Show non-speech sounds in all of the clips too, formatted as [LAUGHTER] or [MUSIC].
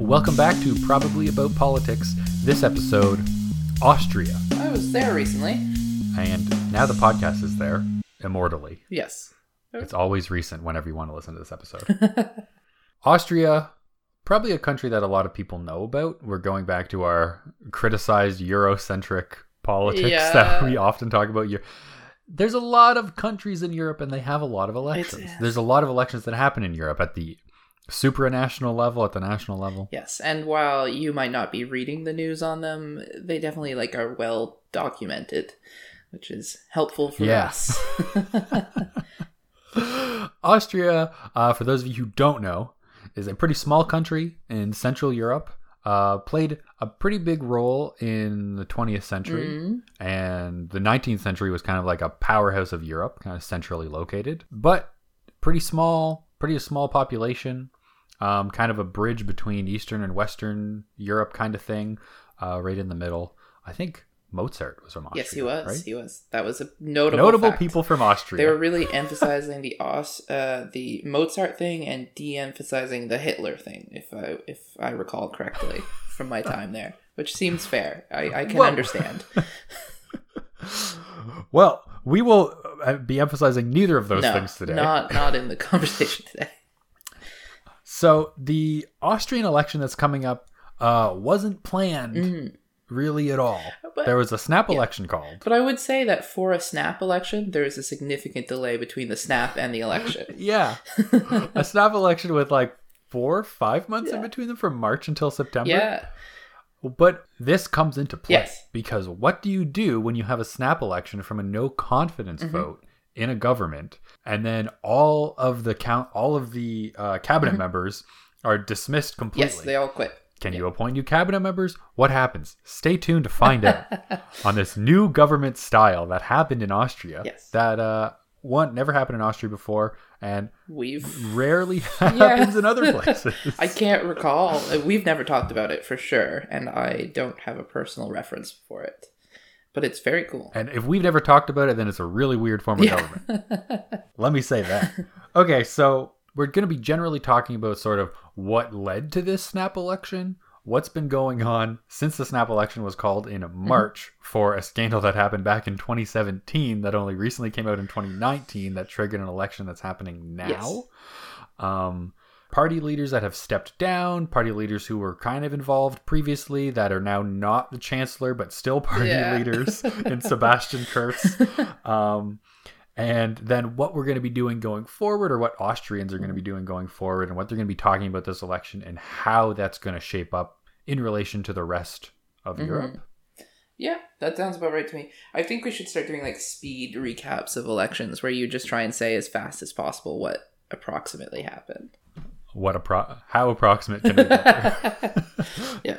Welcome back to Probably About Politics. This episode, Austria. I was there recently. And now the podcast is there, immortally. Yes. It's always recent whenever you want to listen to this episode. [LAUGHS] Austria, probably a country that a lot of people know about. We're going back to our criticized Eurocentric politics Yeah. that we often talk about. There's a lot of countries in Europe and they have a lot of elections. It's- There's a lot of elections that happen in Europe at the supranational level, at the national level. Yes, and while you might not be reading the news on them, they definitely like are well documented, which is helpful for Yeah. us. [LAUGHS] Austria, uh, for those of you who don't know, is a pretty small country in Central Europe. Uh, played a pretty big role in the 20th century, Mhm. and the 19th century was kind of like a powerhouse of Europe, kind of centrally located, but pretty small, pretty small population. Um, kind of a bridge between Eastern and Western Europe, kind of thing, uh, right in the middle. I think Mozart was from Austria. yes, he was. right? He was. That was a notable Notable fact. people from Austria. They were really emphasizing the Aus, uh, the Mozart thing, and de-emphasizing the Hitler thing, if I if I recall correctly from my [LAUGHS] time there, which seems fair. I, I can Well- understand. [LAUGHS] [LAUGHS] Well, we will uh, be emphasizing neither of those no, things today. not not in the conversation today. So the Austrian election that's coming up uh, wasn't planned Mhm. really at all. But- there was a snap election called. But I would say that for a snap election, there is a significant delay between the snap and the election. [LAUGHS] Yeah, a snap election with like four, five months in between them from March until September. yeah. But this comes into play Yes. because what do you do when you have a snap election from a no confidence Mm-hmm. vote in a government, and then all of the count, all of the uh, cabinet members are dismissed completely? Mm-hmm. Yes, they all quit. Can you appoint new cabinet members? What happens? Stay tuned to find out [LAUGHS] on this new government style that happened in Austria. Yes. That uh, one never happened in Austria before, and We've. rarely [LAUGHS] happens in other places. [LAUGHS] I can't recall. We've never talked about it for sure, and I don't have a personal reference for it. But it's very cool. And if we've never talked about it, then it's a really weird form of Yeah. government. Let me say that. Okay, so we're going to be generally talking about sort of what led to this snap election, what's been going on since the snap election was called in Mm-hmm. March for a scandal that happened back in 2017 that only recently came out in 2019 that triggered an election that's happening now. Yes. Um, party leaders that have stepped down, party leaders who were kind of involved previously that are now not the chancellor but still party Yeah. [LAUGHS] leaders in [LAUGHS] Sebastian Kurz. [LAUGHS] Um, and then what we're going to be doing going forward, or what Austrians are going to be doing going forward, and what they're going to be talking about this election, and how that's going to shape up in relation to the rest of Mhm. Europe. Yeah, that sounds about right to me. I think we should start doing like speed recaps of elections where you just try and say as fast as possible what approximately happened. What appro- how approximate can it be? [LAUGHS] yeah.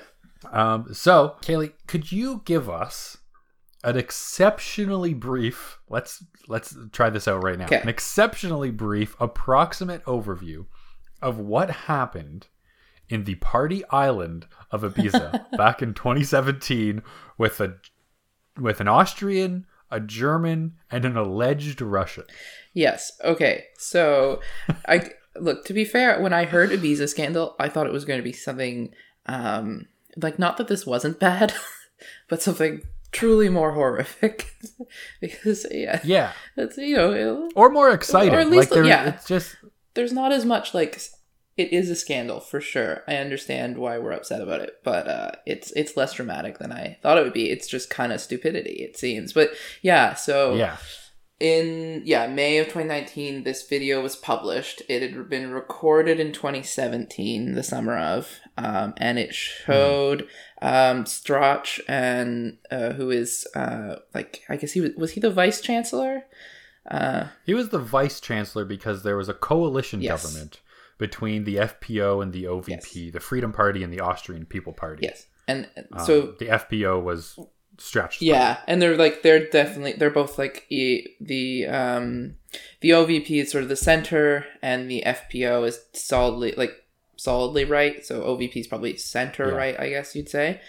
Um, so, Kaylee, could you give us an exceptionally brief? Let's let's try this out right now. Okay. An exceptionally brief, approximate overview of what happened in the party island of Ibiza [LAUGHS] back in 2017 with a with an Austrian, a German, and an alleged Russian. Yes. Okay. So, I look to be fair. When I heard Ibiza scandal, I thought it was going to be something um, like not that this wasn't bad, [LAUGHS] but something truly more horrific. [LAUGHS] because yeah, Yeah, it's you know it- or more exciting. Or at least- like there, yeah. it's just there's not as much like it is a scandal for sure. I understand why we're upset about it, but uh, it's it's less dramatic than I thought it would be. It's just kind of stupidity, it seems. But yeah, so yeah. In yeah May of 2019 this video was published it had been recorded in 2017 the summer of um, and it showed um, Strache and uh, who is uh, like I guess he was was he the vice chancellor uh, He was the vice chancellor because there was a coalition Yes. government between the FPO and the OVP, the Freedom Party and the Austrian People Party. yes and Um, so the FPO was stretched. Yeah, and they're like they're definitely they're both like e, the um the OVP is sort of the center, and the FPO is solidly like solidly right. So OVP is probably center Yeah. right, I guess you'd say.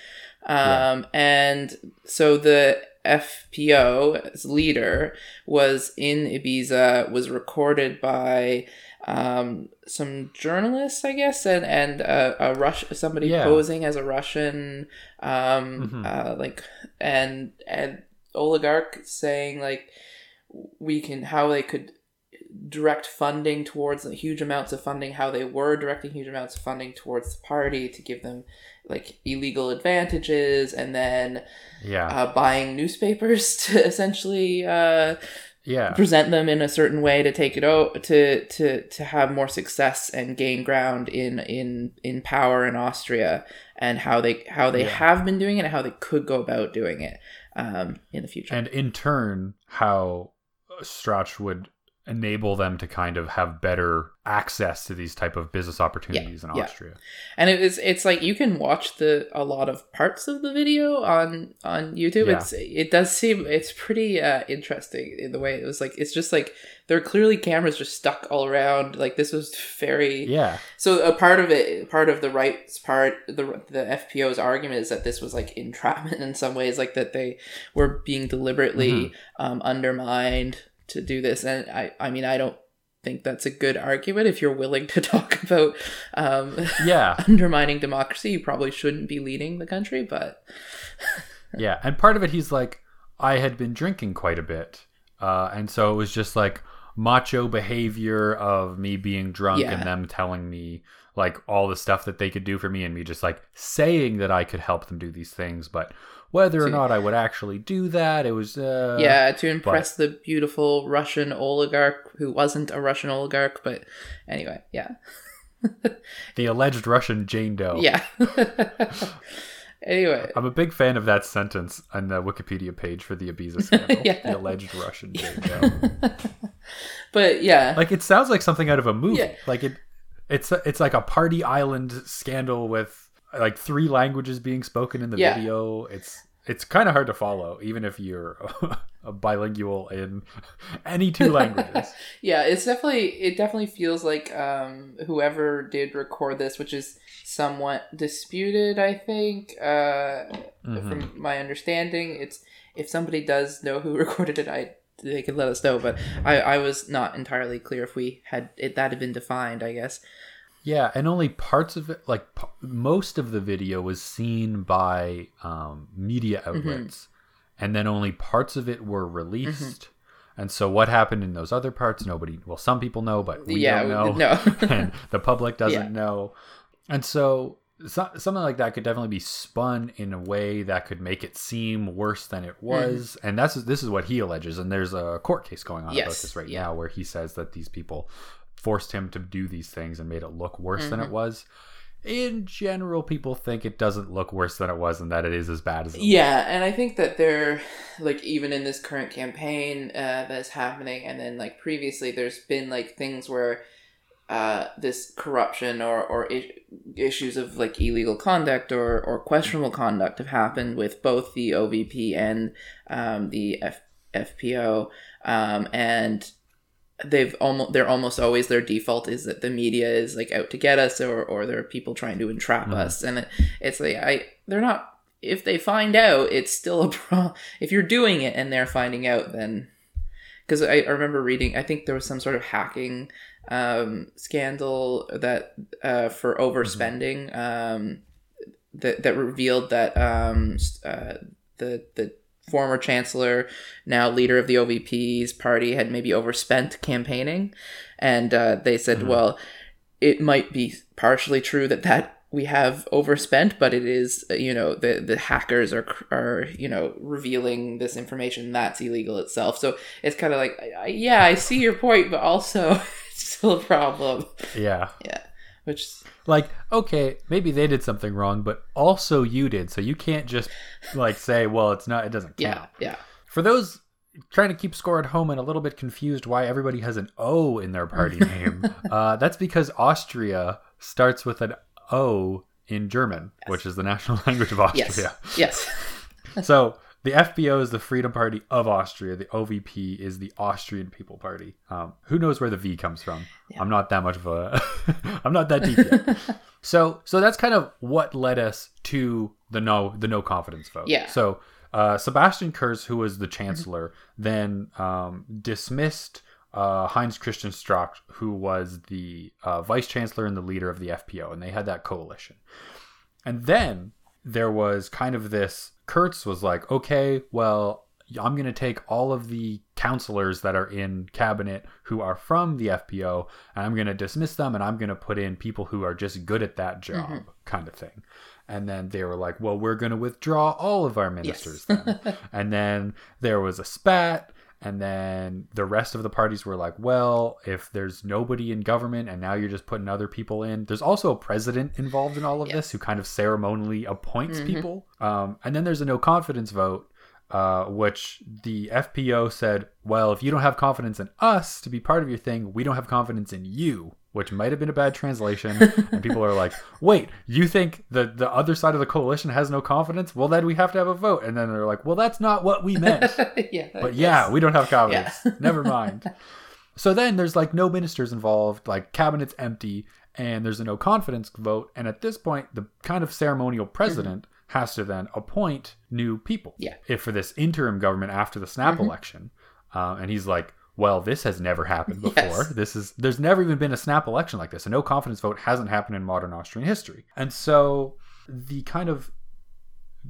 Um, and so the FPO's leader was in Ibiza, was recorded by um, some journalists, I guess, and and uh, a Rush somebody Yeah. posing as a Russian, um, Mhm. uh, like and and oligarch saying like we can how they could direct funding towards huge amounts of funding how they were directing huge amounts of funding towards the party to give them like illegal advantages and then Yeah. uh, buying newspapers [LAUGHS] to essentially uh, yeah. present them in a certain way to take it out to to to have more success and gain ground in in in power in Austria and how they how they Yeah. have been doing it and how they could go about doing it um, in the future. And in turn, how Strache would enable them to kind of have better access to these type of business opportunities in yeah. Austria. and it is it's like you can watch the a lot of parts of the video on on youtube Yeah. it's it does seem it's pretty uh interesting in the way it was like it's just like there are clearly cameras just stuck all around like this was very Yeah. so a part of it part of the rights part the the fpo's argument is that this was like entrapment [LAUGHS] in some ways like that they were being deliberately um undermined to do this and i i mean i don't think that's a good argument if you're willing to [LAUGHS] talk about um Yeah. [LAUGHS] undermining democracy, you probably shouldn't be leading the country, but [LAUGHS] Yeah, and part of it, he's like, I had been drinking quite a bit, uh, and so it was just like macho behavior of me being drunk Yeah. and them telling me like all the stuff that they could do for me, and me just like saying that I could help them do these things, but whether or not I would actually do that, it was uh, yeah, to impress the beautiful Russian oligarch who wasn't a Russian oligarch, but anyway, yeah. [LAUGHS] the alleged Russian Jane Doe. Yeah. [LAUGHS] anyway, I'm a big fan of that sentence on the Wikipedia page for the Ibiza [LAUGHS] scandal. Yeah. The alleged Russian Jane Doe. but yeah. like it sounds like something out of a movie. Yeah. Like it, it's it's like a party island scandal with like three languages being spoken in the Yeah. video. It's it's kind of hard to follow, even if you're [LAUGHS] a bilingual in any two [LAUGHS] languages. yeah, it's definitely it definitely feels like um whoever did record this, which is somewhat disputed, I think. Uh Mhm. from my understanding. It's if somebody does know who [LAUGHS] recorded it, I they could let us know. But I I was not entirely clear if we had it that had been defined. I guess. Yeah, and only parts of it, like p- most of the video, was seen by um, media Mm-hmm. outlets, and then only parts of it were released. And so, what happened in those other parts? Nobody. Well, some people know, but we yeah, don't know. no. [LAUGHS] and the public [LAUGHS] doesn't Yeah. know. And so, so something like that could definitely be spun in a way that could make it seem worse than it was. And that's this is what he alleges. And there's a court case going on about this right yeah. now where he says that these people forced him to do these things and made it look worse than it Mm-hmm. was. In general, people think it doesn't look worse than it was, and that it is as bad as it Yeah, and I think that they're like even in this current campaign uh, that's happening, and then like previously, there's been like things where uh, this corruption or or issues of like illegal conduct or or questionable conduct have happened with both the OVP and um, the F- FPO, um, and they've almost they're almost always their default is that the media is like out to get us or or there are people trying to entrap Mhm. us and it, it's like i they're not if they find out it's still a problem if you're doing it and they're finding out then because I, I remember reading i think there was some sort of hacking um scandal that uh for overspending um that that revealed that um uh the the former chancellor now leader of the OVP's party had maybe overspent campaigning. And uh, they said Mhm. well it might be partially true that that we have overspent but it is uh, you know the the hackers are are you know revealing this information that's illegal itself. So it's kind of like I- I- yeah I see your point but also [LAUGHS] [LAUGHS] still a problem Yeah. Yeah. Which Like, okay, maybe they did something wrong, but also you did. So you can't just like say, well, it's not, it doesn't count. yeah yeah For those trying to keep score at home and a little bit confused why everybody has an O in their party [LAUGHS] name, uh, that's because Austria starts with an O in German, which is the national [LAUGHS] language of yes Austria. yes so the FPO is the Freedom Party of Austria. The OVP is the Austrian People Party. Um, who knows where the V comes from? I'm not that much of a. [LAUGHS] I'm not that deep yet. [LAUGHS] so so that's kind of what led us to the no the no confidence vote. Yeah. So uh, Sebastian Kurz, who was the chancellor, then um, dismissed uh, Heinz Christian Strache, who was the uh, vice chancellor and the leader of the FPO, and they had that coalition. And then there was kind of this Kurz was like, okay, well, I'm going to take all of the counselors that are in cabinet who are from the FPO and I'm going to dismiss them and I'm going to put in people who are just good at that job, Mm-hmm. kind of thing. And then they were like, well, we're going to withdraw all of our ministers then. [LAUGHS] and then there was a spat. And then the rest of the parties were like, well, if there's nobody in government and now you're just putting other people in, there's also a president involved in all of this who kind of ceremonially appoints people. Um, and then there's a no confidence vote, uh, which the FPO said, well, if you don't have confidence in us to be part of your thing, we don't have confidence in you, which might have been a bad translation. and people are like, [LAUGHS] wait, you think the, the other side of the coalition has no confidence? Well, then we have to have a vote. And then they're like, well, that's not what we meant. [LAUGHS] yeah. But yeah, we don't have confidence. Never mind. [LAUGHS] So then there's like no ministers involved, like cabinet's empty, and there's a no confidence vote. And at this point, the kind of ceremonial president has to then appoint new people. Yeah. If for this interim government after the snap election, uh, and he's like, well, this has never happened [LAUGHS] before. Yes. This is there's never even been a snap election like this. A no confidence vote hasn't happened in modern Austrian history. And so the kind of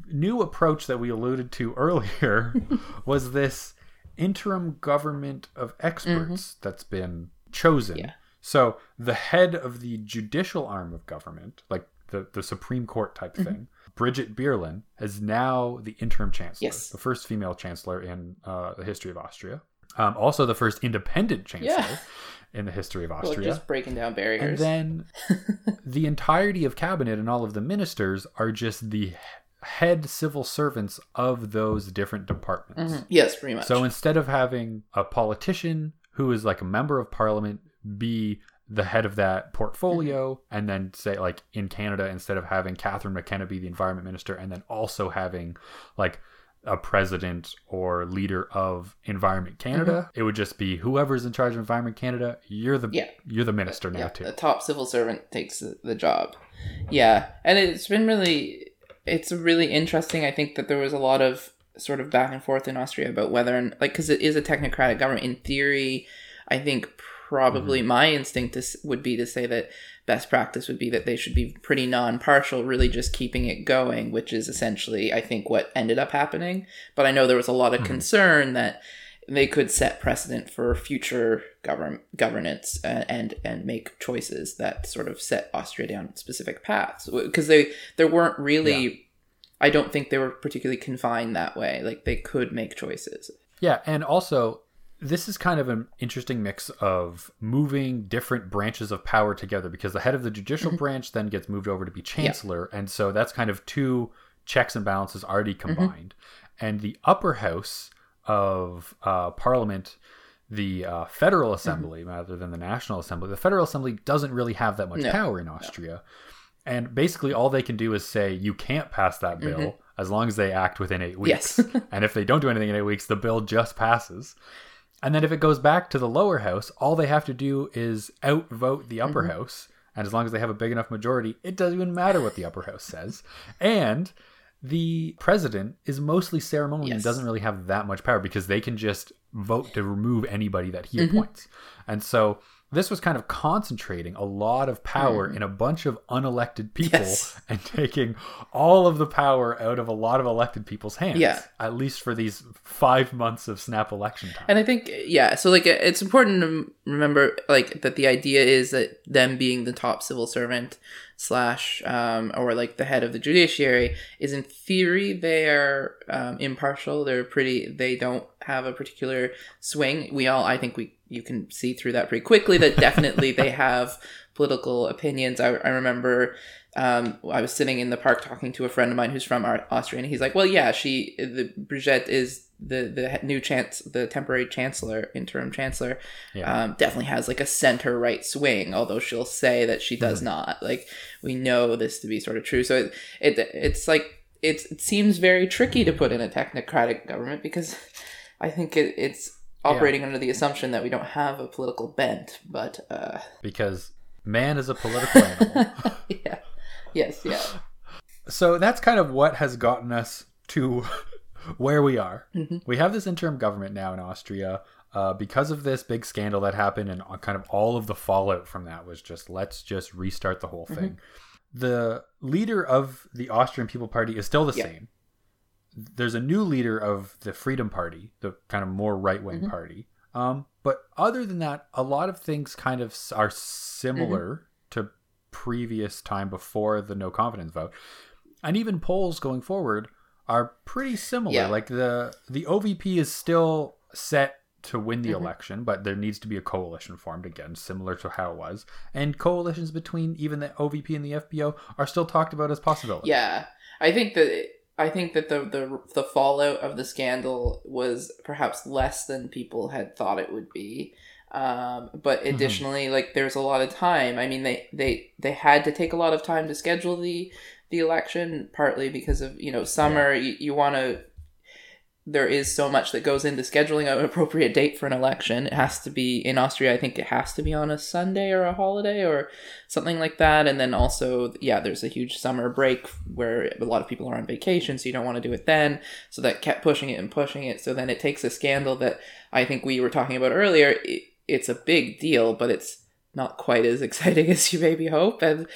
new approach that we alluded to [LAUGHS] earlier [LAUGHS] was this interim government of experts that's been chosen. Yeah. So the head of the judicial arm of government, like the, the Supreme Court type thing, Brigitte Bierlein, is now the interim chancellor, Yes. the first female chancellor in uh, the history of Austria. Um, also, the first independent chancellor Yeah. in the history of Well, Austria. just breaking down barriers. And then [LAUGHS] the entirety of cabinet and all of the ministers are just the head civil servants of those different departments. Mhm. Yes, pretty much. So instead of having a politician who is like a member of parliament be the head of that portfolio, and then say like in Canada, instead of having Catherine McKenna be the environment minister, and then also having like a president or leader of Environment Canada, it would just be whoever's in charge of Environment Canada. You're the Yeah. you're the minister now yeah, too. the top civil servant takes the, the job. Yeah, and it's been really, it's really interesting. I think that there was a lot of sort of back and forth in Austria about whether and like because it is a technocratic government. In theory, I think probably Mm-hmm. my instinct is, would be to say that best practice would be that they should be pretty non-partial, really just keeping it going, which is essentially I think what ended up happening. But I know there was a lot of Mhm. concern that they could set precedent for future govern governance and, and and make choices that sort of set Austria down specific paths because they there weren't really I don't think they were particularly confined that way like they could make choices Yeah, and also this is kind of an interesting mix of moving different branches of power together because the head of the judicial branch then gets moved over to be chancellor, and so that's kind of two checks and balances already combined. And the upper house of uh, parliament, the uh, federal assembly rather than the national assembly, the federal assembly doesn't really have that much No, power in Austria. And basically, all they can do is say you can't pass that bill as long as they act within eight weeks. Yes. and if they don't do anything in eight weeks, the bill just passes. And then if it goes back to the lower house, all they have to do is outvote the upper mm-hmm. house. And as long as they have a big enough majority, it doesn't even matter what the upper house says. And the president is mostly ceremonial and doesn't really have that much power because they can just vote to remove anybody that he mm-hmm. appoints. And so this was kind of concentrating a lot of power hmm. in a bunch of unelected people Yes. [LAUGHS] and taking all of the power out of a lot of elected people's hands. Yeah. At least for these five months of snap election time. and I think yeah so like it's important to remember like that the idea is that them being the top civil servant slash um, or like the head of the judiciary is in theory they are um, impartial. They're pretty they don't have a particular swing. We all i think we you can see through that pretty quickly that definitely they [LAUGHS] [LAUGHS] have political opinions. I, I remember um, I was sitting in the park talking to a friend of mine who's from Austria, and he's like, "Well, yeah, she, the Brigitte is the the new chance, the temporary chancellor, interim chancellor, Yeah. um, definitely has like a center right swing, although she'll say that she does not. Like we know this to be sort of true. So it, it it's like it's it seems very tricky to put in a technocratic government because I think it, it's operating under the assumption that we don't have a political bent, but uh, because man is a political animal. [LAUGHS] yeah, yes, yeah, so that's kind of what has gotten us to where we are. Mhm. We have this interim government now in Austria. uh, because of this big scandal that happened and kind of all of the fallout from that was just let's just restart the whole thing. The leader of the Austrian People Party is still the Yeah. same. There's a new leader of the Freedom Party, the kind of more right wing Mhm. party. Um, but other than that, a lot of things kind of are similar to previous time before the no confidence vote, and even polls going forward are pretty similar. Yeah. Like the the OVP is still set to win the Mhm. election, but there needs to be a coalition formed again, similar to how it was. And coalitions between even the OVP and the FPO are still talked about as possibilities. Yeah, I think that I think that the the the fallout of the scandal was perhaps less than people had thought it would be. Um, but additionally, like there's a lot of time. I mean, they they they had to take a lot of time to schedule the the election, partly because of you know summer. You, you want to. There is so much that goes into scheduling an appropriate date for an election. It has to be in Austria. I think it has to be on a Sunday or a holiday or something like that. And then also, yeah, there's a huge summer break where a lot of people are on vacation, so you don't want to do it then. So that kept pushing it and pushing it. So then it takes a scandal that I think we were talking about earlier. It, it's a big deal, but it's not quite as [LAUGHS] exciting as you maybe hope. And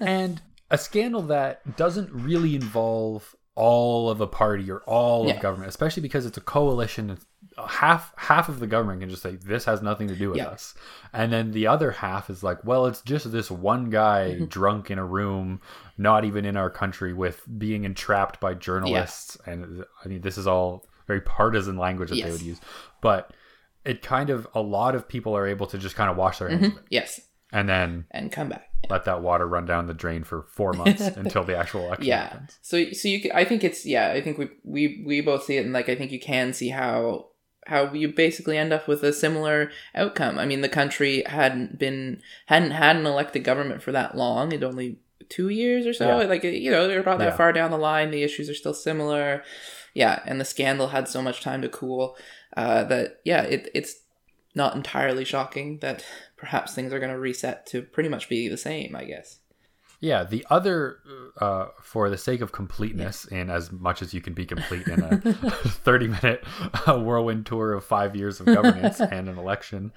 and a scandal that doesn't really involve all of a party or all Yeah. of government, especially because it's a coalition. It's uh, half half of the government can just say this has nothing to do with Yeah. us, and then the other half is like, well, it's just this one guy Mm-hmm. drunk in a room, not even in our country, with being entrapped by journalists, and uh, I mean, this is all very partisan language that they would use, but. It kind of a lot of people are able to just kind of wash their hands mm-hmm. it yes, and then and come back. let that water run down the drain for four months [LAUGHS] until the actual election yeah happens. so so you can, i think it's yeah i think we we we both see it and like i think you can see how how you basically end up with a similar outcome i mean the country hadn't been hadn't had an elected government for that long it only two years or so Yeah. like you know they're not that Yeah. far down the line the issues are still similar yeah and the scandal had so much time to cool uh, that yeah it, it's not entirely shocking that perhaps things are going to reset to pretty much be the same i guess. Yeah, the other, uh, for the sake of completeness, in as much as you can be complete in a [LAUGHS] 30 minute uh, whirlwind tour of five years of governance [LAUGHS] and an election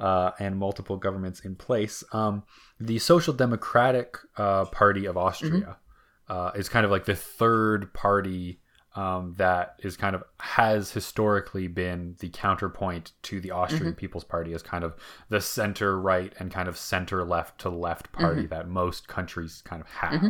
uh, and multiple governments in place, um, the Social Democratic uh, Party of Austria uh, is kind of like the third party um, that is kind of has historically been the counterpoint to the Austrian People's Party as kind of the center right and kind of center left to left party that most countries kind of have.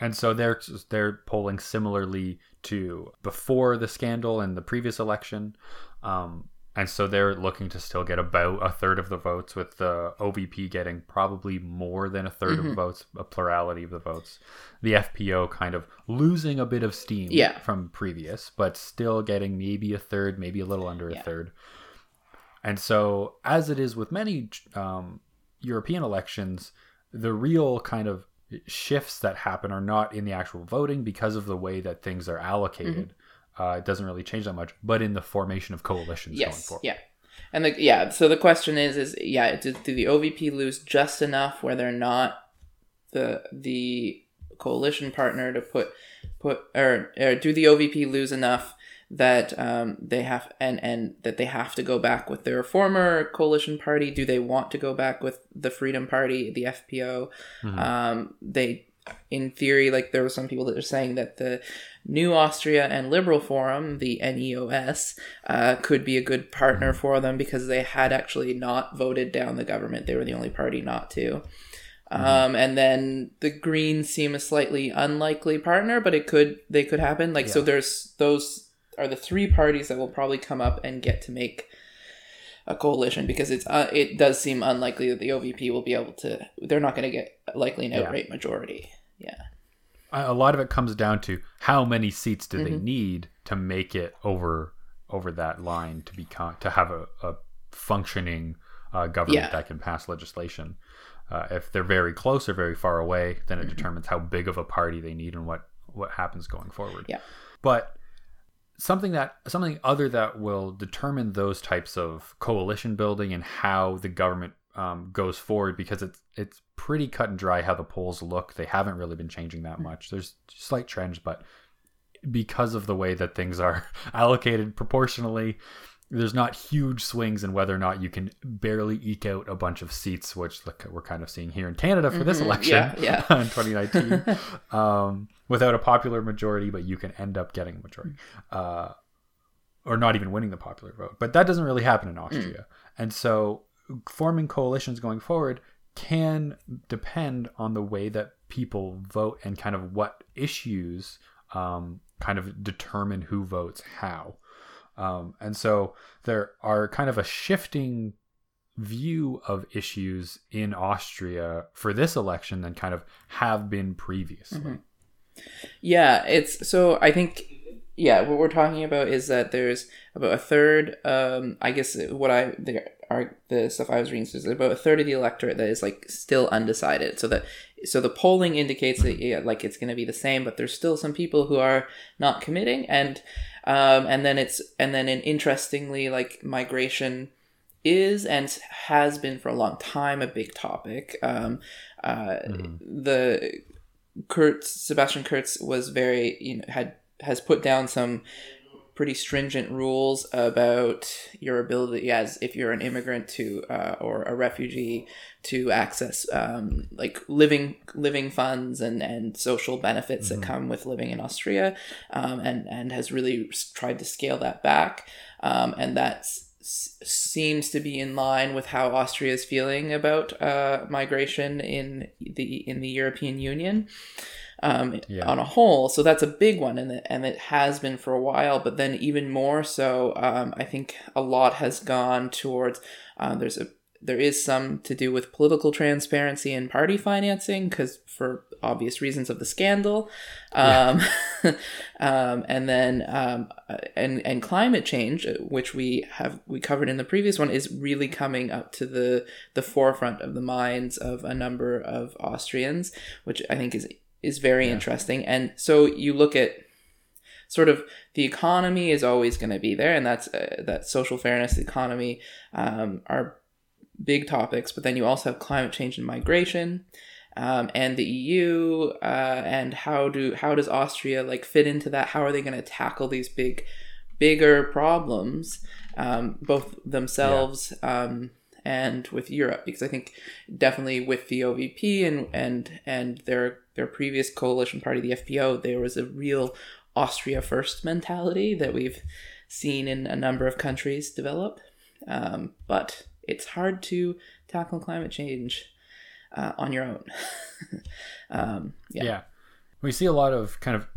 And so they're they're polling similarly to before the scandal and the previous election. Um, and so they're looking to still get about a third of the votes, with the OVP getting probably more than a 3rd of the votes, a plurality of the votes. The FPO kind of losing a bit of steam Yeah. from previous, but still getting maybe a third, maybe a little under Yeah. a third. And so, as it is with many um, European elections, the real kind of shifts that happen are not in the actual voting because of the way that things are allocated. Uh, it doesn't really change that much, but in the formation of coalitions going yes forward. yeah. And the yeah so the question is is yeah do, do the ovp lose just enough where they're not the the coalition partner to put put or, or do the ovp lose enough that um, they have and and that they have to go back with their former coalition party? Do they want to go back with the freedom party the fpo um, they in theory like there were some people that are saying that the new austria and liberal forum the neos uh, could be a good partner for them because they had actually not voted down the government they were the only party not to um, and then the greens seem a slightly unlikely partner but it could they could happen like so there's those are the three parties that will probably come up and get to make a coalition because it's uh, it does seem unlikely that the OVP will be able to. They're not going to get likely an Yeah. outright majority. Yeah, a lot of it comes down to how many seats do Mm-hmm. they need to make it over over that line to become to have a, a functioning uh, government Yeah. that can pass legislation. Uh, if they're very close or very far away, then it Mm-hmm. determines how big of a party they need and what what happens going forward. Yeah. But something that something other that will determine those types of coalition building and how the government um, goes forward because it's it's pretty cut and dry how the polls look. They haven't really been changing that much. There's slight trends, but because of the way that things are [LAUGHS] allocated proportionally, there's not huge swings in whether or not you can barely eke out a bunch of seats, which we're kind of seeing here in Canada for this Mhm. election Yeah, yeah. [LAUGHS] in 2019, um, without a popular majority, but you can end up getting a majority, uh, or not even winning the popular vote. But that doesn't really happen in Austria, and so forming coalitions going forward can depend on the way that people vote and kind of what issues um, kind of determine who votes how. Um, and so there are kind of a shifting view of issues in Austria for this election than kind of have been previously. Mhm. Yeah, it's so I think yeah, what we're talking about is that there's about a third um I guess what I there are the stuff I was reading is about a third of the electorate that is like still undecided. So that so the polling indicates that yeah, like it's going to be the same, but there's still some people who are not committing and um and then it's and then in interestingly like migration is and has been for a long time a big topic. Um uh Mhm. the Kurz Sebastian Kurz was very you know had has put down some pretty stringent rules about your ability as if you're an immigrant to uh, or a refugee to access um, like living living funds and, and social benefits Mhm. that come with living in Austria um, and and has really tried to scale that back um, and that seems to be in line with how Austria is feeling about uh, migration in the in the European Union um, Yeah. on a whole. So that's a big one, and it, and it has been for a while. But then even more so, um, I think a lot has gone towards. Uh, there's a there is some to do with political transparency and party financing because for obvious reasons of the scandal um, [LAUGHS] um, and then um, uh, and and climate change uh, which we have we covered in the previous one is really coming up to the the forefront of the minds of a number of Austrians which I think is is very Yeah. interesting. And so you look at sort of the economy is always going to be there and that's uh, that social fairness the economy um, are big topics but then you also have climate change and migration um, and the EU uh, and how do how does Austria like fit into that? How are they going to tackle these big bigger problems um, both themselves um, and with Europe? Because I think definitely with the OVP and and and their their previous coalition party the FPO there was a real Austria first mentality that we've seen in a number of countries develop. Um, but it's hard to tackle climate change uh, on your own. [LAUGHS] um, Yeah. yeah. We see a lot of kind of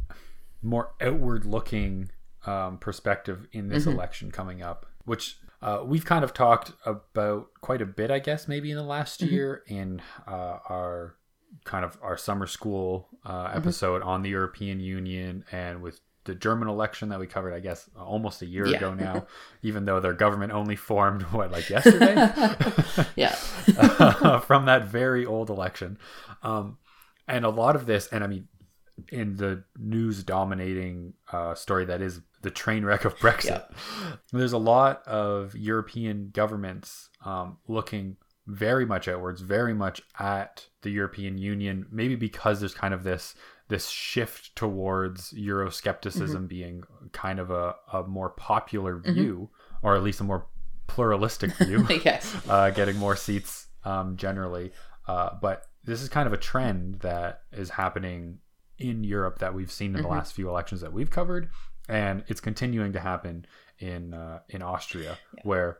more outward looking um, perspective in this Mhm. election coming up, which uh, we've kind of talked about quite a bit, I guess, maybe in the last Mhm. year in uh, our kind of our summer school uh, Mm-hmm. episode on the European Union and with the German election that we covered, I guess, almost a year Yeah. ago now, [LAUGHS] even though their government only formed, [LAUGHS] what, like yesterday? [LAUGHS] Yeah. from that very old election. Um, and a lot of this, and I mean, in the news dominating uh, story that is the train wreck of Brexit, there's a lot of European governments um, looking very much outwards, very much at the European Union, maybe because there's kind of this this shift towards Euroscepticism being kind of a, a more popular view, or at least a more pluralistic view [LAUGHS] yes. [LAUGHS] uh, getting more seats um, generally. Uh, but this is kind of a trend that is happening in Europe that we've seen in the Mhm. last few elections that we've covered, and it's continuing to happen in uh, in Austria, Yeah. where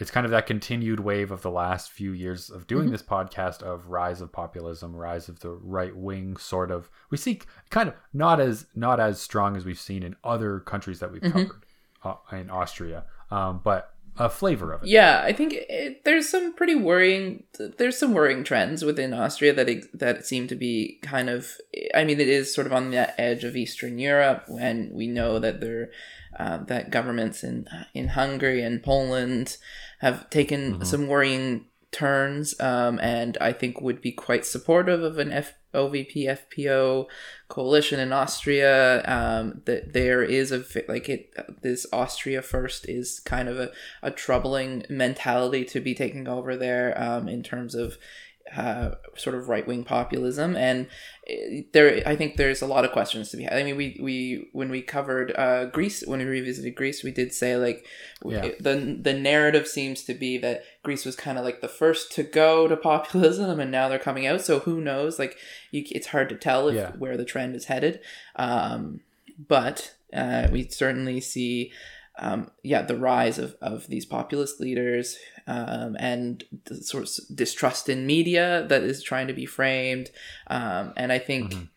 it's kind of that continued wave of the last few years of doing Mhm. this podcast of rise of populism, rise of the right wing sort of. We see kind of not as not as strong as we've seen in other countries that we've Mhm. covered uh, in Austria, um, but a flavor of it. Yeah, I think it, there's some pretty worrying. There's some worrying trends within Austria that ex- that seem to be kind of. I mean, it is sort of on the edge of Eastern Europe, when we know that there, uh, that governments in in Hungary and Poland have taken Mhm. some worrying turns, um, and I think would be quite supportive of an F- OVP FPO coalition in Austria. Um, that there is a like it. This Austria first is kind of a a troubling mentality to be taking over there um, in terms of uh, sort of right wing populism, and uh, there I think there's a lot of questions to be had. I mean, we we when we covered uh, Greece when we revisited Greece, we did say like Yeah. it- the the narrative seems to be that Greece was kind of like the first to go to populism, and now they're coming out. So who knows? Like you, it's hard to tell if Yeah. where the trend is headed. Um, but uh, we certainly see um, yeah, the rise of, of these populist leaders um, and the sort of distrust in media that is trying to be framed. Um, and I think Mhm.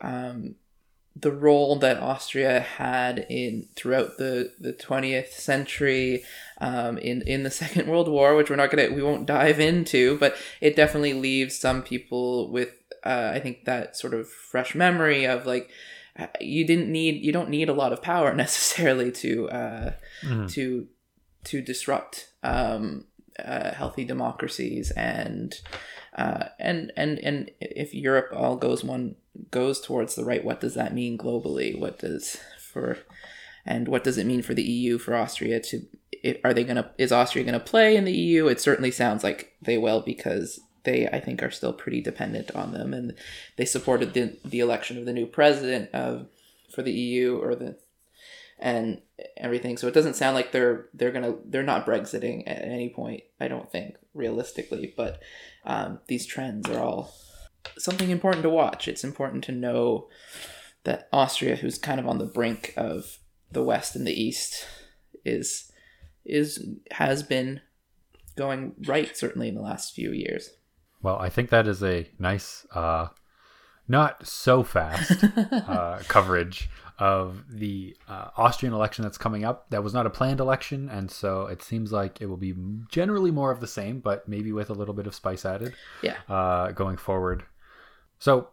um, the role that Austria had in throughout the, the 20th century um, in, in the [LAUGHS] Second World War, which we're not going to, we won't dive into, but it definitely leaves some people with, uh, I think, that sort of fresh memory of like, you didn't need you don't need a lot of power [LAUGHS] necessarily to uh, Mhm. to to disrupt um, uh, healthy democracies and uh, and and and if Europe all goes one goes towards the right, what does that mean globally? What does for and what does it mean for the EU for Austria to i- are they gonna is Austria gonna play in the EU? It certainly sounds like they will because they I think are still pretty dependent on them and they supported the the election of the new president of for the EU or the and everything. So it doesn't sound like they're they're gonna they're not Brexiting at any point. I don't think realistically, but um, these trends are all something important to watch. It's important to know that Austria, who's kind of on the brink of the West and the East, is is has been going right certainly in the last few years. Well, I think that is a nice, uh, not so fast [LAUGHS] uh, coverage of the uh, Austrian election that's coming up. That was not a planned election, and so it seems like it will be generally more of the same, but maybe with a little bit of spice added. Yeah. Uh, going forward. So,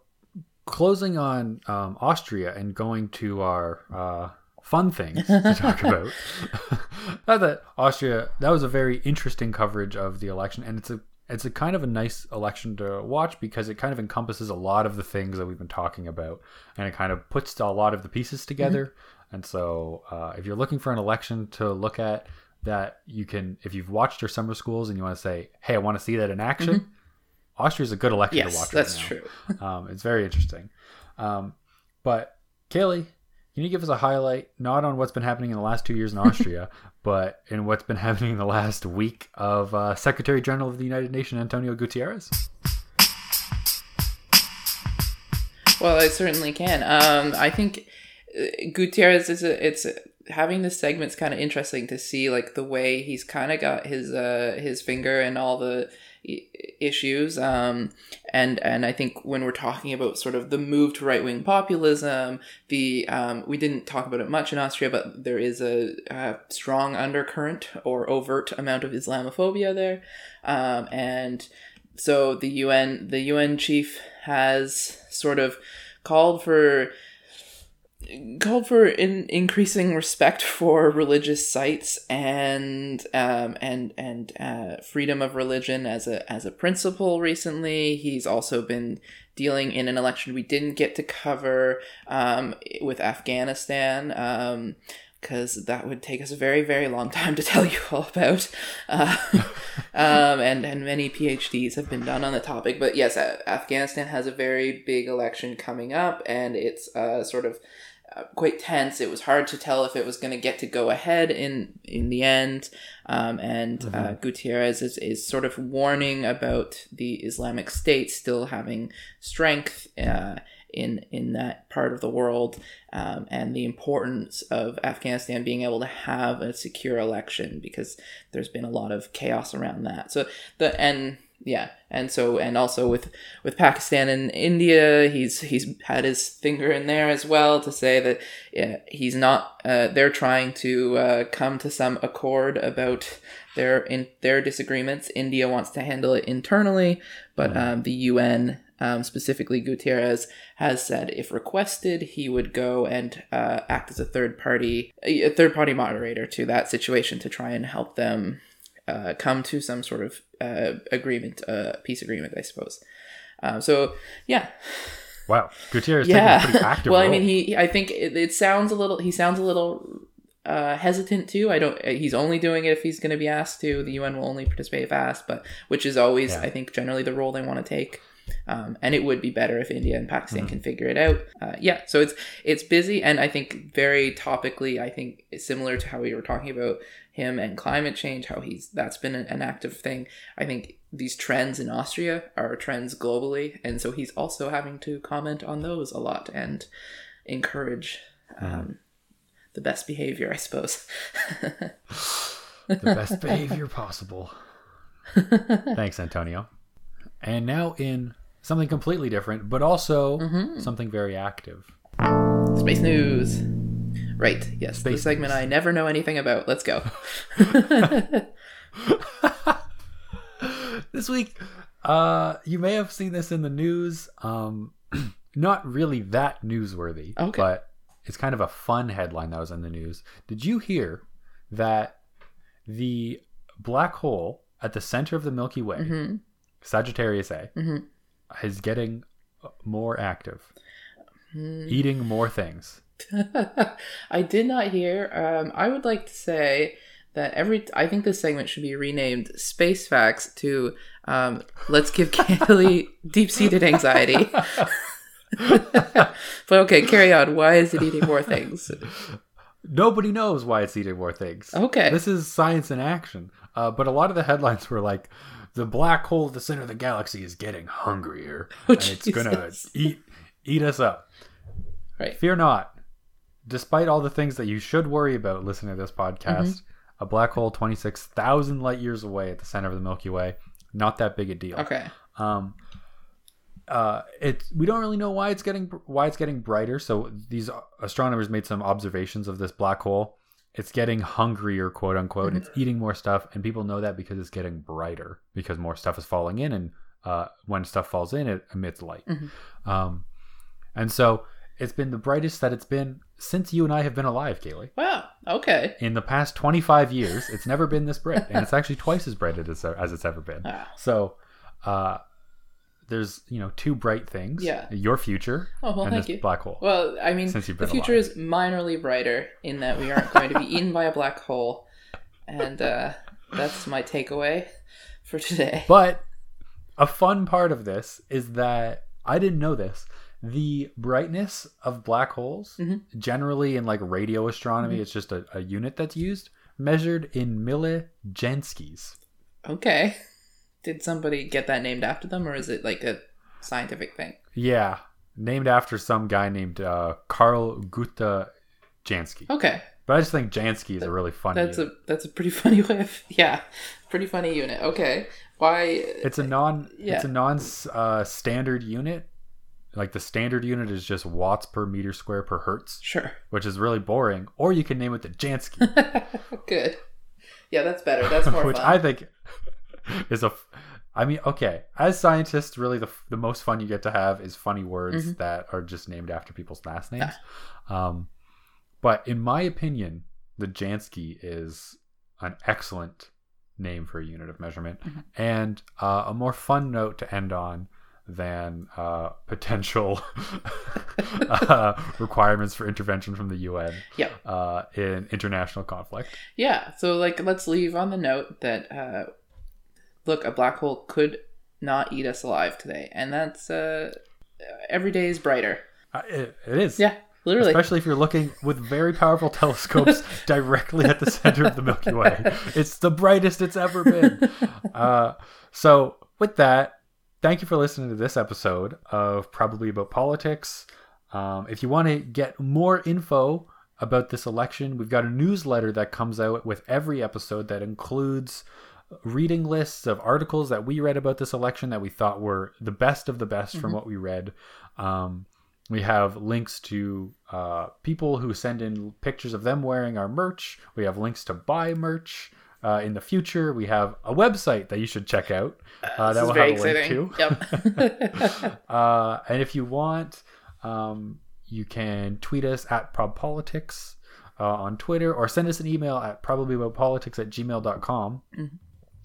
closing on um, Austria and going to our uh, fun things to talk about. [LAUGHS] [LAUGHS] Not that Austria. That was a very interesting coverage of the election, and it's a it's a kind of a nice election to watch because it kind of encompasses a lot of the things that we've been talking about, and it kind of puts a lot of the pieces together. And so, uh, if you're looking for an election to look at, that you can, if you've watched your summer schools and you want to say, "Hey, I want to see that in action," Austria's a good election to Yes, watch. that's right now. true. [LAUGHS] Um, it's very interesting. Um, but Kaylee, can you give us a highlight not on what's been happening in the last two years in [LAUGHS] Austria, but in what's been happening in the last week of uh, Secretary General of the United Nations Antonio Guterres? Well, I certainly can. Um, I think uh, Guterres is a, it's having this segment's kind of interesting to see like the way he's kind of got his uh his finger and all the i- issues um and and I think when we're talking about sort of the move to right wing populism the um we didn't talk about it much in Austria but there is a, uh strong undercurrent or overt amount of Islamophobia there um and so the UN the UN chief has sort of called for called for in, increasing respect for religious sites and um, and and uh, freedom of religion as a as a principle. Recently, he's also been dealing in an election we didn't get to cover um, with Afghanistan. Um, because that would take us a very, very long time to tell [LAUGHS] you all about. Uh, [LAUGHS] um, and, and many PhDs have been done on the topic. But yes, Afghanistan has a very big election coming up, and it's uh, sort of uh, quite tense. It was hard to tell if it was going to get to go ahead in in the end. Um, and uh, Guterres is, is sort of warning about the Islamic State still having strength uh, in in that part of the world, um, and the importance of Afghanistan being able to have a secure election because there's been a lot of chaos around that. So the and yeah and so and also with with pakistan and india he's he's had his finger in there as well to say that yeah, he's not uh, they're trying to uh, come to some accord about their in their disagreements. India wants to handle it internally but um, the un um, specifically Guterres has said if requested, he would go and uh, act as a third party, a third party moderator to that situation to try and help them uh, come to some sort of uh, agreement, uh, peace agreement, I suppose. Um, so yeah, Wow, Guterres yeah. taking a pretty active [LAUGHS] well, role. I mean, he, I think it, it sounds a little. He sounds a little uh, hesitant to. I don't. He's only doing it if he's going to be asked to. The UN will only participate if asked, but which is always, Yeah. I think, generally the role they want to take. Um, and it would be better if India and Pakistan Mhm. can figure it out. Uh, yeah, so it's it's busy, and I think very topically, I think similar to how we were talking about him and climate change, how he's that's been an, active thing. I think these trends in Austria are trends globally, and so he's also having to comment on those a lot and encourage um, the best behavior, I suppose. the best [LAUGHS] behavior possible. Thanks, Antonio. And now in something completely different, but also Mhm. something very active. Space news. Right. Yes. the segment. I never know anything about. Let's go. [LAUGHS] this week, uh, you may have seen this in the news. Um, [CLEARS THROAT] not really that newsworthy, Okay. but it's kind of a fun headline that was in the news. Did you hear that the black hole at the center of the Milky Way, hmm Sagittarius A, hmm is getting more active, Hmm. eating more things? [LAUGHS] I did not hear. Um, I would like to say that every. I think this segment should be renamed "Space Facts" to um, "Let's Give Kaylee [LAUGHS] Deep-Seated Anxiety." [LAUGHS] but okay, carry on. Why is it eating more things? Nobody knows why it's eating more things. Okay. This is science in action. Uh, but a lot of the headlines were like, the black hole at the center of the galaxy is getting hungrier. Oh, and it's going to eat, eat us up. Right. Fear not. Despite all the things that you should worry about listening to this podcast, Mm-hmm. a black hole 26,000 light years away at the center of the Milky Way, not that big a deal. Okay. Um, uh, it we don't really know why it's getting why it's getting brighter. So these astronomers made some observations of this black hole. It's getting hungrier, quote unquote. It's eating more stuff, and people know that because it's getting brighter because more stuff is falling in, and uh, when stuff falls in, it emits light. Mhm. Um, and so it's been the brightest that it's been since you and I have been alive, Kaylee. Wow. Okay. In the past 25 years, it's never been this bright, and it's actually twice as bright as, as it's ever been. Wow. So, uh, there's you know two bright things. Yeah. Your future Oh well, and thank this you. black hole. Well, I mean, Since you've been the future alive. is minorly brighter in that we aren't going to be eaten by a black hole, and uh, that's my takeaway for today. But a fun part of this is that I didn't know this. The brightness of black holes, Mhm. generally in like radio astronomy, Mhm. it's just a, a unit that's used, measured in millijanskys. Okay, did somebody get that named after them, or is it like a scientific thing? Yeah, named after some guy named uh, Karl Guthe Jansky. Okay, But I just think Jansky is a really funny. that's unit. a that's a pretty [LAUGHS] funny way of yeah, pretty funny unit. Okay, why? It's a non. Yeah. It's a non uh, standard unit. Like the standard unit is just watts per meter square per hertz, sure. which is really boring. Or you can name it the Jansky, [LAUGHS] Good. Yeah, that's better. That's more [LAUGHS] which fun. I think [LAUGHS] is a. f- I mean, okay, as scientists, really the f- the most fun you get to have is funny words Mhm. that are just named after people's last names. Um, but in my opinion, the Jansky is an excellent name for a unit of measurement Mhm. and uh, a more fun note to end on than uh, potential [LAUGHS] uh, requirements for intervention from the UN Yep. uh, in international conflict. Yeah, so like let's leave on the note that uh look, a black hole could not eat us alive today, and that's uh every day is brighter. Uh, it, it is. Yeah, literally. Especially if you're looking with very powerful telescopes [LAUGHS] directly at the center of the Milky Way. [LAUGHS] It's the brightest it's ever been. Uh, so, with that, thank you for listening to this episode of Probably About Politics. Um, if you want to get more info about this election, we've got a newsletter that comes out with every episode that includes reading lists of articles that we read about this election that we thought were the best of the best from Mhm. what we read. Um, we have links to uh, people who send in pictures of them wearing our merch. We have links to buy merch. Uh, in the future, we have a website that you should check out. Uh, this that will very have a link exciting. too. Yep. [LAUGHS] [LAUGHS] uh, and if you want, um, you can tweet us at probpolitics uh, on Twitter or send us an email at probablyaboutpolitics at gmail.com Mhm.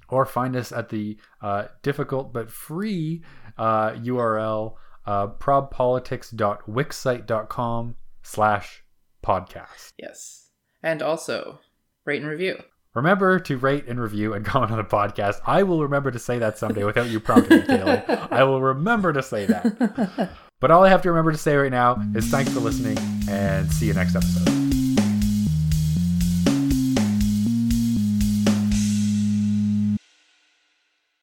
or find us at the uh, difficult but free uh, URL uh, probpolitics.wixsite.com slash podcast. yes. And also, rate and review. Remember to rate and review and [LAUGHS] comment on the podcast. I will remember to say that someday without you prompting me, Taylor. I will remember to say that. [LAUGHS] But all I have to remember to say right now is thanks for listening and see you next episode.